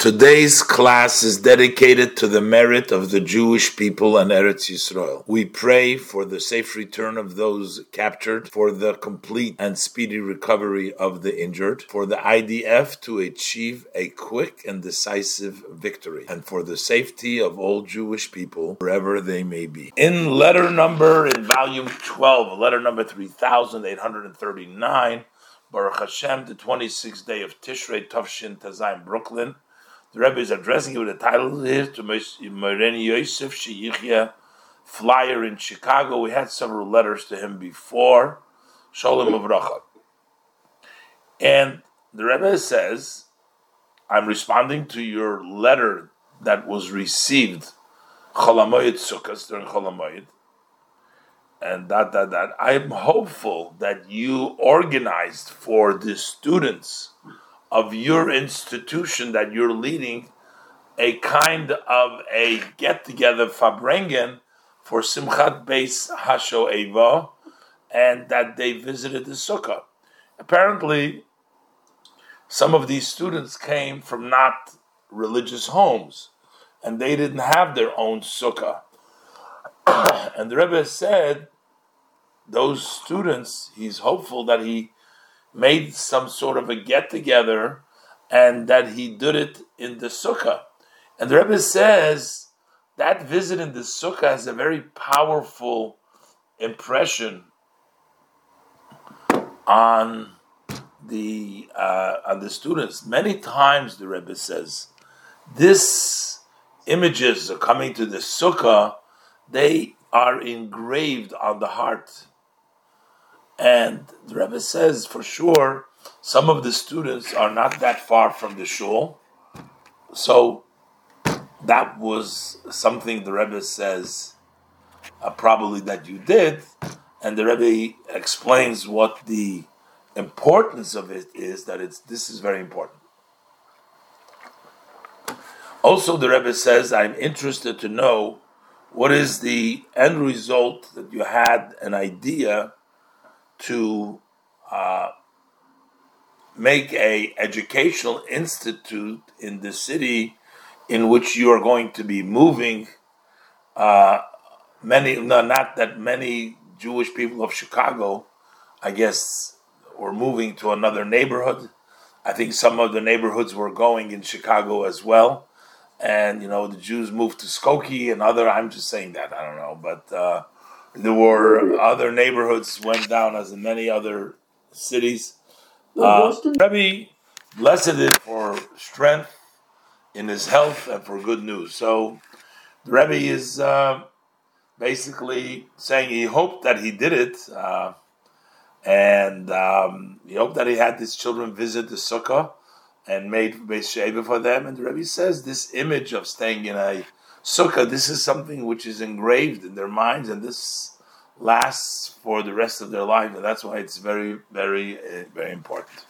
Today's class is dedicated to the merit of the Jewish people and Eretz Yisrael. We pray for the safe return of those captured, for the complete and speedy recovery of the injured, for the IDF to achieve a quick and decisive victory, and for the safety of all Jewish people wherever they may be. In letter number, in volume 12, letter number 3839, Baruch Hashem, the 26th day of Tishrei, Tavshin Tazayim, Brooklyn, the Rebbe is addressing you with a title here to Moreni Yosef Sheyichya, flyer in Chicago. We had several letters to him before. Shalom Avracha. And the Rebbe says, I'm responding to your letter that was received Cholamoyed Sukkot during Cholamoyed. And that, that, that. I'm hopeful that you organized for the students of your institution that you're leading a kind of a get together farbrengen for Simchat Beis Hashoeva, and that they visited the sukkah. Apparently, some of these students came from not religious homes, and they didn't have their own sukkah. and the Rebbe said, those students, he's hopeful that he made some sort of a get together and that he did it in the sukkah. And the Rebbe says that visit in the sukkah has a very powerful impression on the uh, on the students. Many times the Rebbe says this images are coming to the sukkah, they are engraved on the heart and the Rebbe says for sure some of the students are not that far from the shul. So that was something the Rebbe says uh, probably that you did. And the Rebbe explains what the importance of it is that it's this is very important. Also, the Rebbe says, I'm interested to know what is the end result that you had an idea to uh, make a educational institute in the city in which you are going to be moving. Uh, many, no, not that many Jewish people of Chicago, I guess, were moving to another neighborhood. I think some of the neighborhoods were going in Chicago as well. And, you know, the Jews moved to Skokie and other, I'm just saying that, I don't know. But uh, there were other neighborhoods went down as in many other cities. Uh, Rebbe blessed it for strength in his health and for good news. So the Rebbe is uh, basically saying he hoped that he did it, uh, and um, he hoped that he had his children visit the sukkah and made Beis Sheva for them. And the Rebbe says this image of staying in a sukkah, this is something which is engraved in their minds, and this lasts for the rest of their life, and that's why it's very, very, uh, very important.